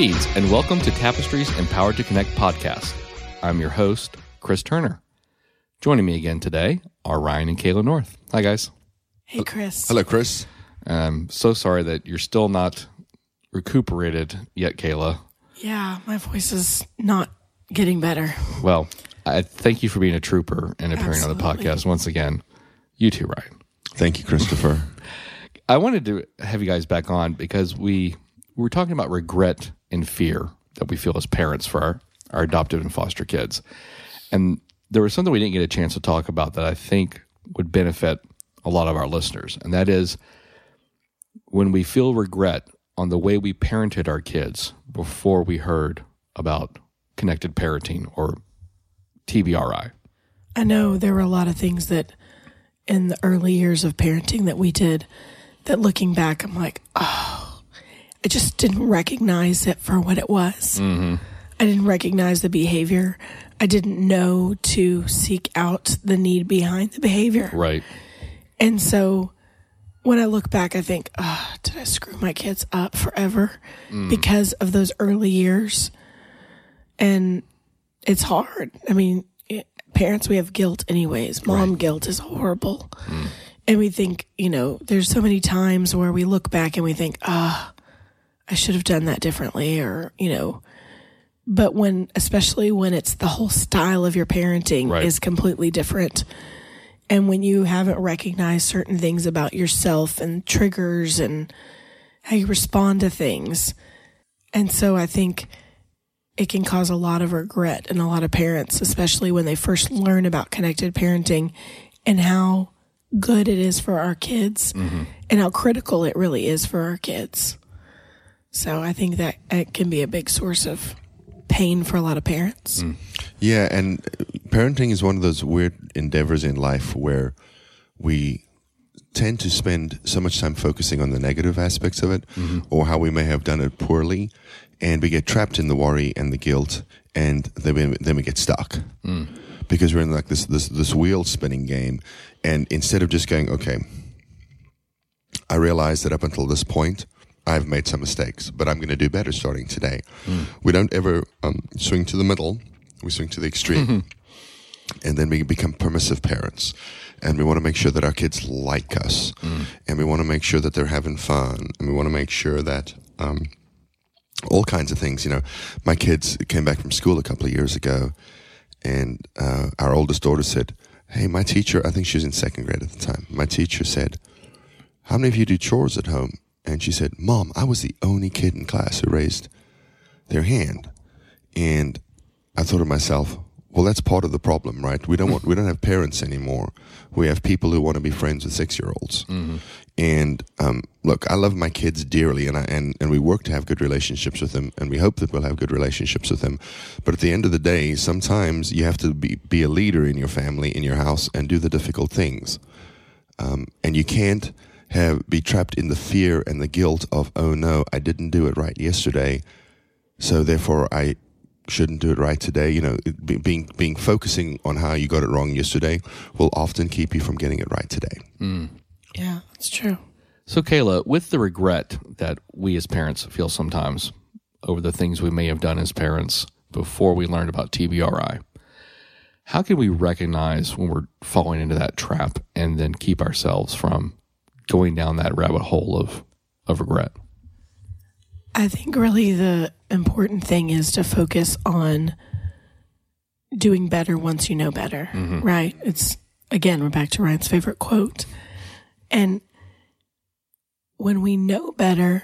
Greetings and welcome to Tapestry's Empowered to Connect podcast. I'm your host, Chris Turner. Joining me again today are Ryan and Kayla North. Hi, guys. Hey, Chris. Hello, Chris. I'm so sorry that you're still not recuperated yet, Kayla. Yeah, my voice is not getting better. Well, I thank you for being a trooper and appearing on the podcast once again. You too, Ryan. Thank you, Christopher. I wanted to have you guys back on because we, we were talking about regret and fear that we feel as parents for our, our adopted and foster kids. And there was something we didn't get a chance to talk about that I think would benefit a lot of our listeners. And that is when we feel regret on the way we parented our kids before we heard about connected parenting or TBRI. I know there were a lot of things that in the early years of parenting that we did that looking back, I'm like, oh, I just didn't recognize it for what it was. I didn't recognize the behavior. I didn't know to seek out the need behind the behavior. Right. And so when I look back, I think, ah, did I screw my kids up forever because of those early years? And it's hard. I mean, it, parents, we have guilt anyways. Mom guilt is horrible. And we think, you know, there's so many times where we look back and we think, ah, I should have done that differently or, you know, but when, especially when it's the whole style of your parenting Right. is completely different. And when you haven't recognized certain things about yourself and triggers and how you respond to things. And so I think it can cause a lot of regret in a lot of parents, especially when they first learn about connected parenting and how good it is for our kids mm-hmm. and how critical it really is for our kids. So I think that it can be a big source of pain for a lot of parents. Mm. Yeah, and parenting is one of those weird endeavors in life where we tend to spend so much time focusing on the negative aspects of it mm-hmm. or how we may have done it poorly and we get trapped in the worry and the guilt and then we, then we get stuck. Mm. Because we're in like this, this this wheel spinning game and instead of just going okay I realize that up until this point, I've made some mistakes, but I'm going to do better starting today. We don't ever um, swing to the middle, we swing to the extreme. and then we become permissive parents. And we want to make sure that our kids like us. And we want to make sure that they're having fun. And we want to make sure that. Um, all kinds of things. You know, my kids came back from school a couple of years ago, and uh, our oldest daughter said, "Hey, my teacher. I think she was in second grade at the time. My teacher said, how many of you do chores at home?" And she said, "Mom, I was the only kid in class who raised their hand." And I thought to myself, "Well, that's part of the problem, right? We don't want we don't have parents anymore. We have people who want to be friends with six year olds." And um, look, I love my kids dearly, and I and, and we work to have good relationships with them, and we hope that we'll have good relationships with them. But at the end of the day, sometimes you have to be be a leader in your family, in your house, and do the difficult things. Um, and you can't have be trapped in the fear and the guilt of, oh no, I didn't do it right yesterday, so therefore I shouldn't do it right today. You know, it, being being focusing on how you got it wrong yesterday will often keep you from getting it right today. Hmm. Yeah, that's true. So, Kayla, with the regret that we as parents feel sometimes over the things we may have done as parents before we learned about TBRI, how can we recognize when we're falling into that trap and then keep ourselves from going down that rabbit hole of, of regret? I think really the important thing is to focus on doing better once you know better, right? It's again, we're back to Ryan's favorite quote. And when we know better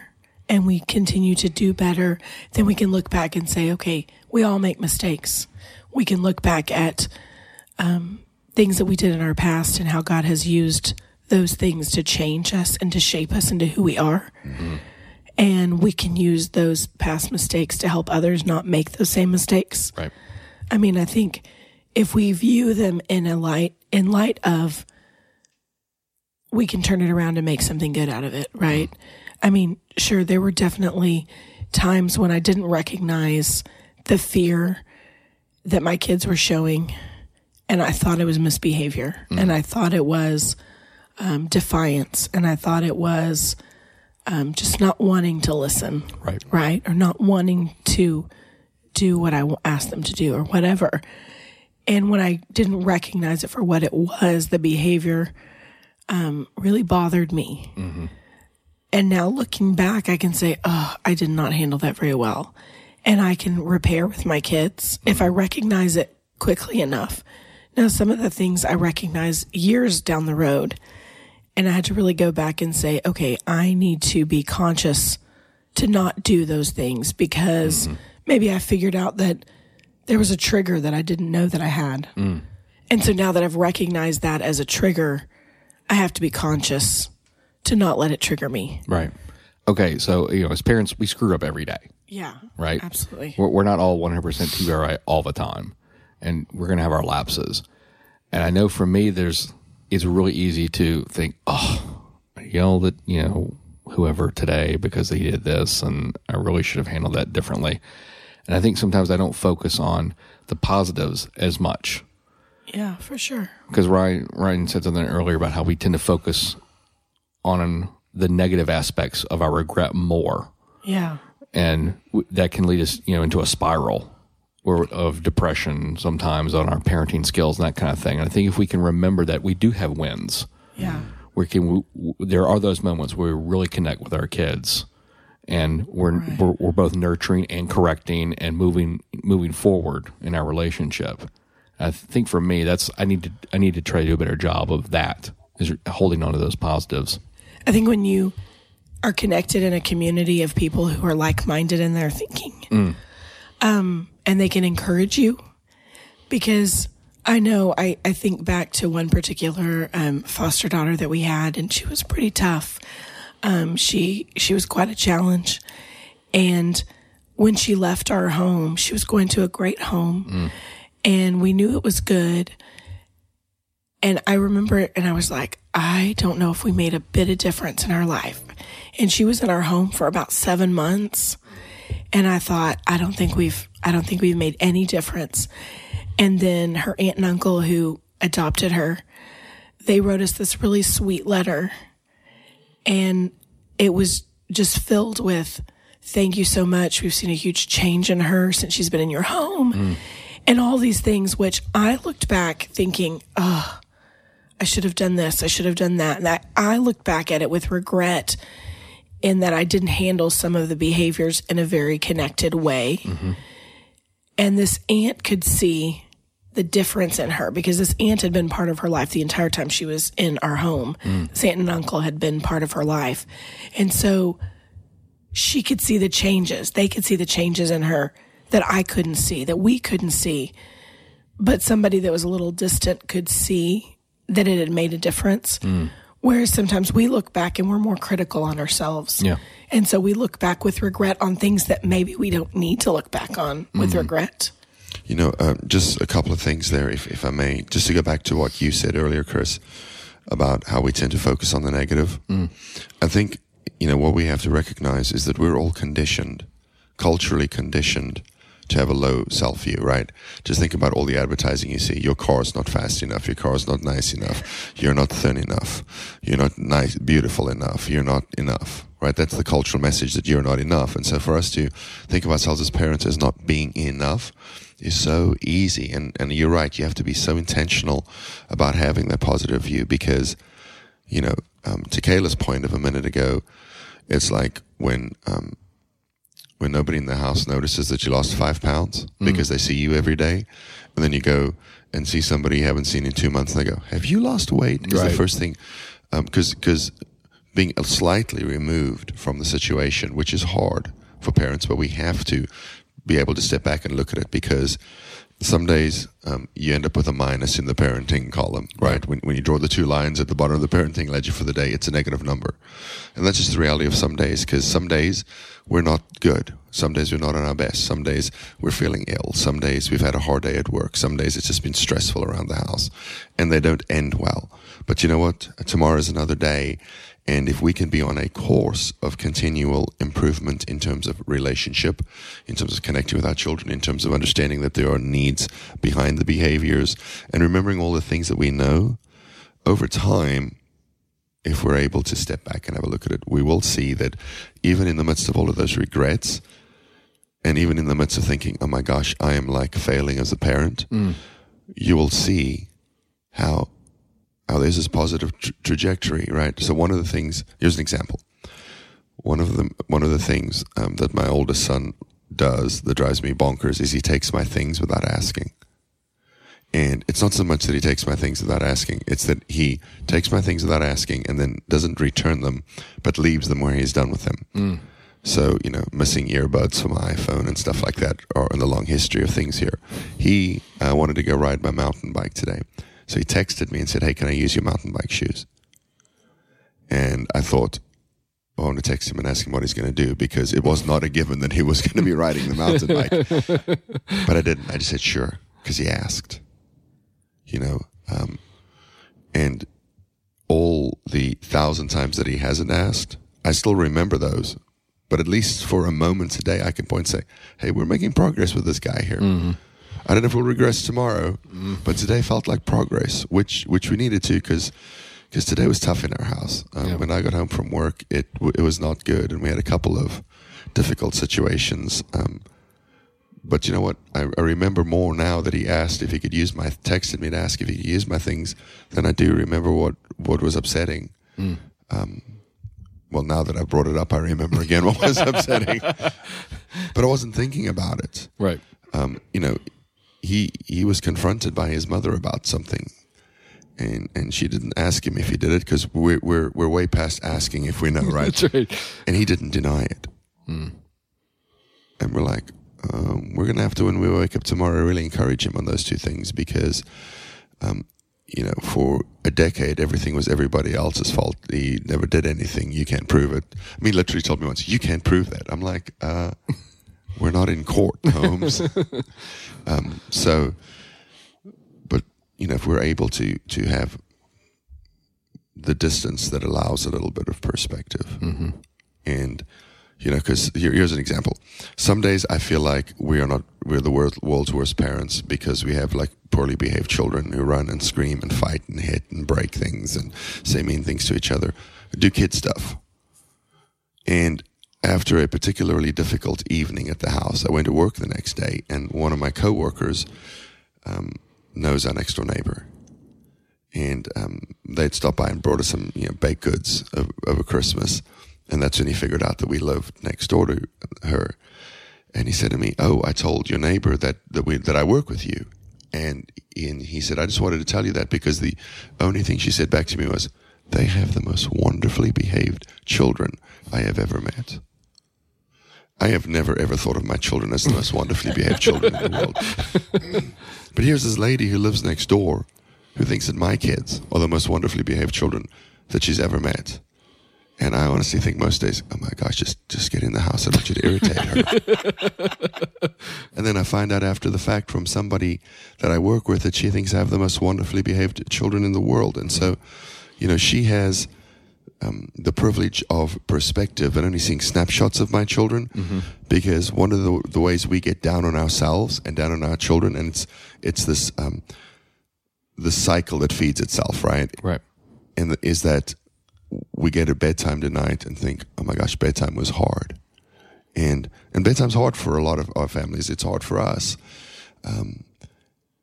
and we continue to do better, then we can look back and say, okay, we all make mistakes. We can look back at um, things that we did in our past and how God has used those things to change us and to shape us into who we are and we can use those past mistakes to help others not make those same mistakes. Right. I mean, I think if we view them in a light in light of we can turn it around and make something good out of it, right? I mean, sure there were definitely times when I didn't recognize the fear that my kids were showing and I thought it was misbehavior and mm. I thought it was um, defiance and I thought it was um, just not wanting to listen, Right. right, or not wanting to do what I asked them to do, or whatever. And when I didn't recognize it for what it was, the behavior um, really bothered me. And now looking back, I can say, oh, I did not handle that very well. And I can repair with my kids if I recognize it quickly enough. Now, some of the things I recognize years down the road, and I had to really go back and say, okay, I need to be conscious to not do those things because mm-hmm. maybe I figured out that there was a trigger that I didn't know that I had. Mm. And so now that I've recognized that as a trigger, I have to be conscious to not let it trigger me. Right. Okay. So, you know, as parents, we screw up every day, Yeah. right? Absolutely. We're, we're not all 100% TBR right all the time. And we're going to have our lapses. And I know for me, there's, it's really easy to think, oh, I yelled at, you know, whoever today because they did this and I really should have handled that differently. And I think sometimes I don't focus on the positives as much Yeah, for sure. because Ryan Ryan said something earlier about how we tend to focus on the negative aspects of our regret more, Yeah. and that can lead us, you know, into a spiral or of depression sometimes on our parenting skills and that kind of thing. And I think if we can remember that we do have wins, Yeah. we can. W- w- there are those moments where we really connect with our kids, and we're, we're we're both nurturing and correcting and moving moving forward in our relationship. I think for me, that's I need to I need to try to do a better job of that is holding on to those positives. I think when you are connected in a community of people who are like minded in their thinking, um, and they can encourage you, because I know I, I think back to one particular um, foster daughter that we had, and she was pretty tough. Um, she she was quite a challenge, and when she left our home, she was going to a great home, and we knew it was good. And I remember it, and I was like, I don't know if we made a bit of difference in our life. And she was in our home for about seven months. And I thought, I don't think we've, I don't think we've made any difference. And then her aunt and uncle who adopted her, they wrote us this really sweet letter. And it was just filled with, thank you so much. We've seen a huge change in her since she's been in your home. Mm. And all these things, which I looked back thinking, oh, I should have done this. I should have done that. And I, I looked back at it with regret in that I didn't handle some of the behaviors in a very connected way. Mm-hmm. And this aunt could see the difference in her because this aunt had been part of her life the entire time she was in our home. Mm. This aunt and uncle had been part of her life. And so she could see the changes. They could see the changes in her that I couldn't see, that we couldn't see. But somebody that was a little distant could see that it had made a difference. Mm. Whereas sometimes we look back and we're more critical on ourselves. Yeah. And so we look back with regret on things that maybe we don't need to look back on with regret. You know, um, just a couple of things there, if, if I may, just to go back to what you said earlier, Chris, about how we tend to focus on the negative. I think, you know, what we have to recognize is that we're all conditioned, culturally conditioned to have a low self view, right? Just think about all the advertising you see. Your car is not fast enough. Your car is not nice enough. You're not thin enough. You're not nice, beautiful enough. You're not enough, right? That's the cultural message that you're not enough. And so for us to think of ourselves as parents as not being enough is so easy. And, and you're right. You have to be so intentional about having that positive view because, you know, um, to Kayla's point of a minute ago, it's like when, um, when nobody in the house notices that you lost five pounds because they see you every day, and then you go and see somebody you haven't seen in two months, and they go, "Have you lost weight?" Is Right. the first thing, because because being slightly removed from the situation, which is hard for parents, but we have to be able to step back and look at it because some days um, you end up with a minus in the parenting column, right? When, when you draw the two lines at the bottom of the parenting ledger for the day, it's a negative number. And that's just the reality of some days because some days we're not good. Some days we're not on our best. Some days we're feeling ill. Some days we've had a hard day at work. Some days it's just been stressful around the house and they don't end well. But you know what? Tomorrow is another day. And if we can be on a course of continual improvement in terms of relationship, in terms of connecting with our children, in terms of understanding that there are needs behind the behaviors, and remembering all the things that we know, over time, if we're able to step back and have a look at it, we will see that even in the midst of all of those regrets, and even in the midst of thinking, oh my gosh, I am like failing as a parent, you will see how how there's this positive tra- trajectory, right? So one of the things, here's an example. One of the one of the things um, that my oldest son does that drives me bonkers is he takes my things without asking. And it's not so much that he takes my things without asking, it's that he takes my things without asking and then doesn't return them, but leaves them where he's done with them. So, you know, missing earbuds for my iPhone and stuff like that are in the long history of things here. He uh, wanted to go ride my mountain bike today. So he texted me and said, Hey, can I use your mountain bike shoes? And I thought, I want to text him and ask him what he's going to do because it was not a given that he was going to be riding the mountain bike. but I didn't. I just said, sure, because he asked, you know. Um, and all the thousand times that he hasn't asked, I still remember those. But at least for a moment today, I can point and say, hey, we're making progress with this guy here. I don't know if we'll regress tomorrow, but today felt like progress, which which we needed to because because today was tough in our house. Um, Yeah. When I got home from work, it w- it was not good, and we had a couple of difficult situations. Um, but you know what? I, I remember more now that he asked if he could use my texted me to ask if he could use my things than I do remember what what was upsetting. Um, well, now that I brought it up, I remember again what was upsetting. but I wasn't thinking about it Right. um, you know, he he was confronted by his mother about something, and and she didn't ask him if he did it because we're we're we're way past asking if we know, right? That's right. and he didn't deny it. And we're like, um, we're gonna have to when we wake up tomorrow really encourage him on those two things because, um, you know, for a decade everything was everybody else's fault. He never did anything. You can't prove it. I mean, literally told me once, you can't prove that. I'm like, uh, we're not in court, Holmes. um, so, but you know, if we're able to to have the distance that allows a little bit of perspective, and you know, because here, here's an example. Some days I feel like we are not we're the world, world's worst parents because we have like poorly behaved children who run and scream and fight and hit and break things and say mean things to each other, do kid stuff. And after a particularly difficult evening at the house, I went to work the next day, and one of my coworkers um, knows our next door neighbor, and um, they'd stopped by and brought us some you know, baked goods over, over Christmas, and that's when he figured out that we lived next door to her, and he said to me, "Oh, I told your neighbor that that we that I work with you," and and he said, "I just wanted to tell you that because the only thing she said back to me was." They have the most wonderfully behaved children I have ever met. I have never ever thought of my children as the most wonderfully behaved children in the world. but here's this lady who lives next door who thinks that my kids are the most wonderfully behaved children that she's ever met. And I honestly think most days, oh my gosh, just just get in the house. I don't want you to irritate her. and then I find out after the fact from somebody that I work with that she thinks I have the most wonderfully behaved children in the world. And so, you know, she has um, the privilege of perspective and only seeing snapshots of my children because one of the, the ways we get down on ourselves and down on our children and it's it's this um, the cycle that feeds itself right Right. and the, is that we get to bedtime tonight and think oh my gosh bedtime was hard and and bedtime's hard for a lot of our families it's hard for us um,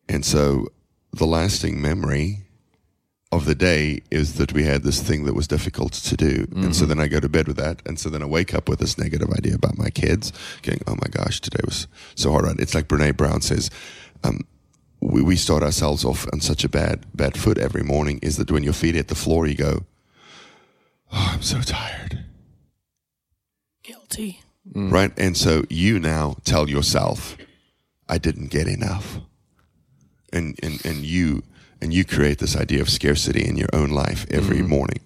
and so the lasting memory of the day is that we had this thing that was difficult to do. And so then I go to bed with that. And so then I wake up with this negative idea about my kids, going, oh my gosh, today was so hard. It's like Brene Brown says, um, we, we start ourselves off on such a bad, bad foot every morning is that when your feet hit the floor, you go, oh, I'm so tired. Guilty. Mm. Right. And so you now tell yourself, I didn't get enough. And, and, and you, and you create this idea of scarcity in your own life every mm-hmm. morning.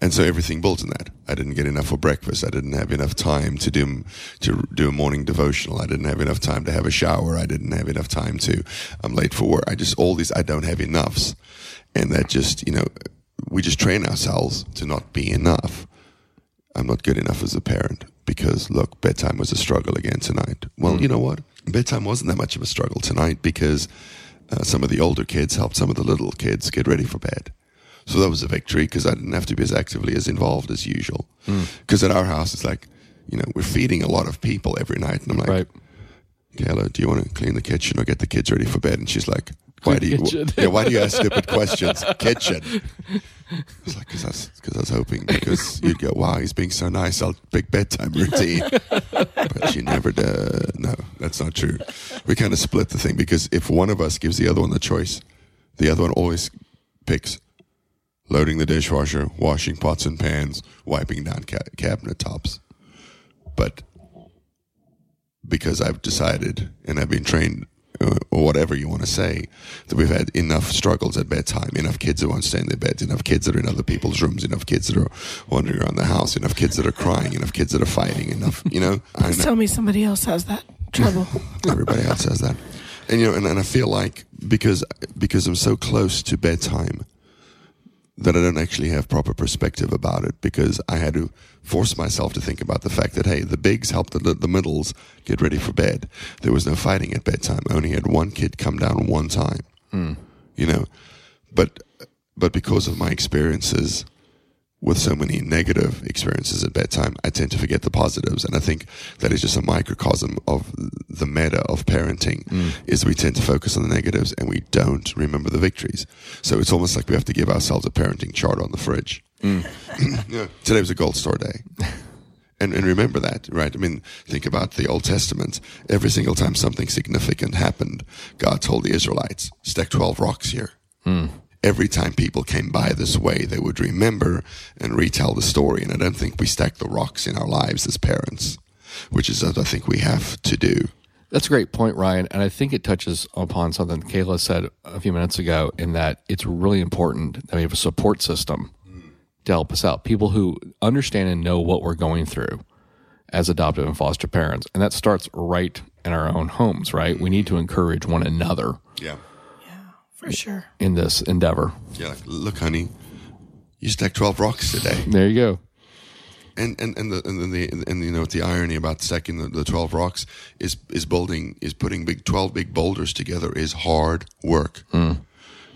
And so everything builds on that. I didn't get enough for breakfast. I didn't have enough time to do to do a morning devotional. I didn't have enough time to have a shower. I didn't have enough time to. I'm late for work. I just all these. I don't have enoughs, and that just you know we just train ourselves to not be enough. I'm not good enough as a parent because look, bedtime was a struggle again tonight. Well, you know what? Bedtime wasn't that much of a struggle tonight because uh, some of the older kids helped some of the little kids get ready for bed. So that was a victory because I didn't have to be as actively as involved as usual. Because at our house, it's like, you know, we're feeding a lot of people every night. And I'm like, Right. Kayla, do you want to clean the kitchen or get the kids ready for bed? And she's like, why do you, yeah, why do you ask stupid questions? Kitchen. I was like, because I, was- 'cause I was hoping, because you'd go, wow, he's being so nice, I'll pick bedtime routine. but she never did. No, that's not true. We kind of split the thing because if one of us gives the other one the choice, the other one always picks loading the dishwasher, washing pots and pans, wiping down ca- cabinet tops. But because I've decided and I've been trained, uh, or whatever you want to say, that we've had enough struggles at bedtime, enough kids that won't stay in their beds, enough kids that are in other people's rooms, enough kids that are wandering around the house, enough kids that are crying, enough kids that are fighting, enough, you know. Please know tell me somebody else has that trouble. everybody else has that, and you know, and, and I feel like because because I'm so close to bedtime that I don't actually have proper perspective about it because I had to force myself to think about the fact that hey, the bigs helped the, the middles get ready for bed. There was no fighting at bedtime. I only had one kid come down one time. Hmm. You know, but but because of my experiences with so many negative experiences at bedtime, I tend to forget the positives, and I think that is just a microcosm of the meta of parenting. Mm. Is we tend to focus on the negatives and we don't remember the victories. So it's almost like we have to give ourselves a parenting chart on the fridge. Mm. yeah. Today was a gold star day. And, and remember that, right? I mean, think about the Old Testament. Every single time something significant happened, God told the Israelites, stack 12 rocks here. Mm. Every time people came by this way, they would remember and retell the story. And I don't think we stack the rocks in our lives as parents, which is what I think we have to do. That's a great point, Ryan. And I think it touches upon something Kayla said a few minutes ago in that it's really important that we have a support system to help us out. People who understand and know what we're going through as adoptive and foster parents. And that starts right in our own homes, right? We need to encourage one another Yeah. For sure. in this endeavor. Yeah. Like, look, honey, you stacked 12 rocks today. There you go. and and and the and, the, and, and you know the irony about stacking the, the twelve rocks is is building is putting big twelve big boulders together is hard work. Mm.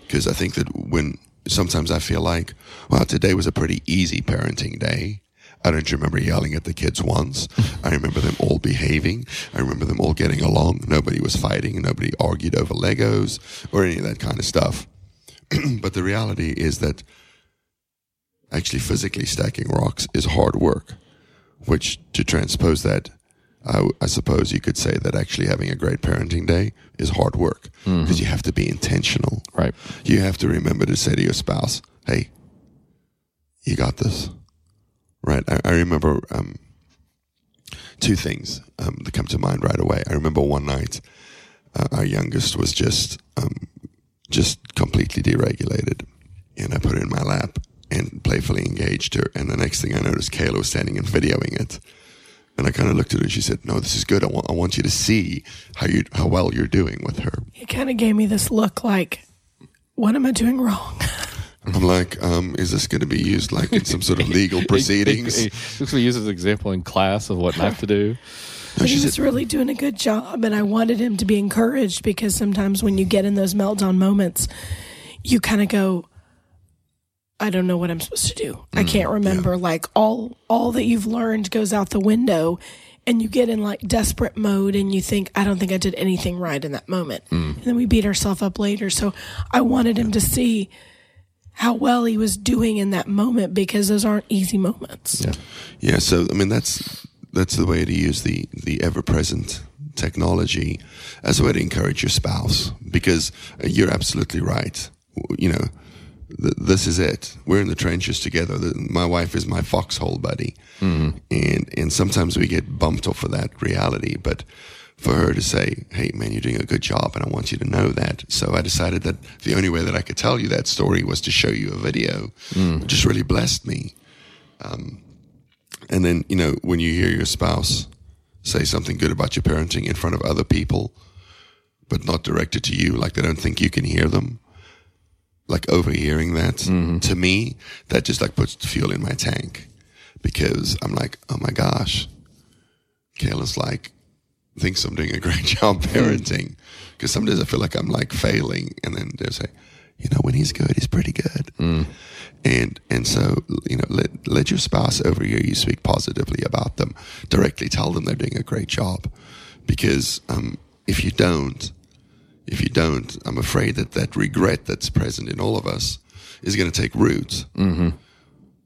Because I think that when sometimes I feel like, well, today was a pretty easy parenting day. I don't remember yelling at the kids once. I remember them all behaving. I remember them all getting along. Nobody was fighting. Nobody argued over Legos or any of that kind of stuff. but the reality is that actually physically stacking rocks is hard work, which to transpose that, I, I suppose you could say that actually having a great parenting day is hard work mm-hmm. because you have to be intentional. Right. You have to remember to say to your spouse, hey, you got this. Right. I, I remember um, two things um, that come to mind right away. I remember one night, uh, our youngest was just um, just completely dysregulated, and I put her in my lap and playfully engaged her. And the next thing I noticed, Kayla was standing and videoing it. And I kind of looked at her and she said, "No, this is good. I want I want you to see how you how well you're doing with her." He kind of gave me this look like, what am I doing wrong? I'm like, um, "Is this going to be used like in some sort of legal proceedings?" This will be used an example in class of what not to do. But he was really doing a good job, and I wanted him to be encouraged because sometimes when you get in those meltdown moments, you kind of go, "I don't know what I'm supposed to do. I can't remember." Like all all that you've learned goes out the window, and you get in like desperate mode, and you think, "I don't think I did anything right in that moment," and then we beat ourselves up later. So I wanted him to see how well he was doing in that moment because those aren't easy moments. Yeah. Yeah, so I mean that's that's the way to use the the ever present technology as a way to encourage your spouse because uh, you're absolutely right. You know, th- this is it. We're in the trenches together. The- My wife is my foxhole buddy, and and sometimes we get bumped off of that reality, but. For her to say, "Hey, man, you're doing a good job, and I want you to know that." So I decided that the only way that I could tell you that story was to show you a video. Mm. It just really blessed me. Um, and then, you know, when you hear your spouse say something good about your parenting in front of other people, but not directed to you, like they don't think you can hear them, like overhearing that, mm-hmm. to me, that just like puts fuel in my tank because I'm like, oh my gosh, Kayla's like, thinks I'm doing a great job parenting. Because some days I feel like I'm like failing, and then they say, you know, when he's good, he's pretty good. And and so you know, let let your spouse overhear you speak positively about them. Directly tell them they're doing a great job, because um, if you don't, if you don't, I'm afraid that that regret that's present in all of us is going to take root. Mm-hmm.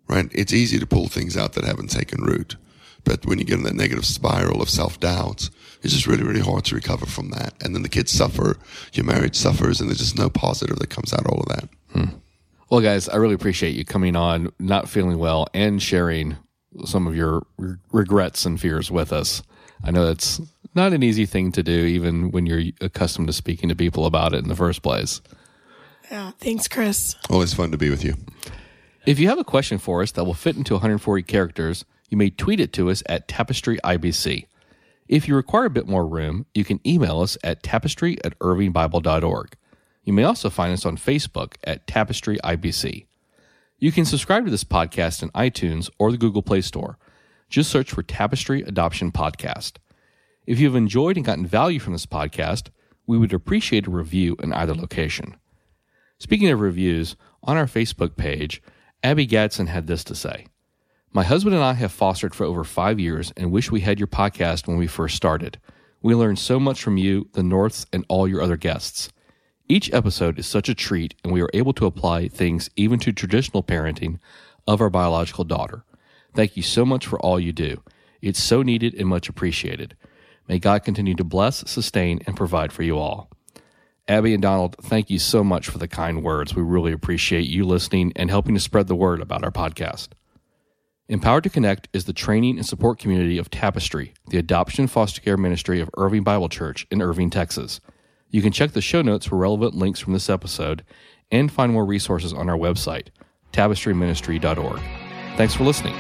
Right? It's easy to pull things out that haven't taken root, but when you get in that negative spiral of self doubt, it's just really, really hard to recover from that. And then the kids suffer, your marriage suffers, and there's just no positive that comes out of all of that. Hmm. Well, guys, I really appreciate you coming on, not feeling well, and sharing some of your re- regrets and fears with us. I know that's not an easy thing to do, even when you're accustomed to speaking to people about it in the first place. Yeah. Thanks, Chris. Always fun to be with you. If you have a question for us that will fit into 140 characters, you may tweet it to us at Tapestry IBC. If you require a bit more room, you can email us at tapestry at irvingbible.org. You may also find us on Facebook at Tapestry IBC. You can subscribe to this podcast in iTunes or the Google Play Store. Just search for Tapestry Adoption Podcast. If you have enjoyed and gotten value from this podcast, we would appreciate a review in either location. Speaking of reviews, on our Facebook page, Abby Gadsden had this to say My husband and I have fostered for over five years and wish we had your podcast when we first started. We learned so much from you, the Norths, and all your other guests. Each episode is such a treat, and we are able to apply things even to traditional parenting of our biological daughter. Thank you so much for all you do. It's so needed and much appreciated. May God continue to bless, sustain, and provide for you all. Abby and Donald, thank you so much for the kind words. We really appreciate you listening and helping to spread the word about our podcast. Empowered to Connect is the training and support community of Tapestry, the adoption foster care ministry of Irving Bible Church in Irving, Texas. You can check the show notes for relevant links from this episode and find more resources on our website, tapestryministry.org. Thanks for listening.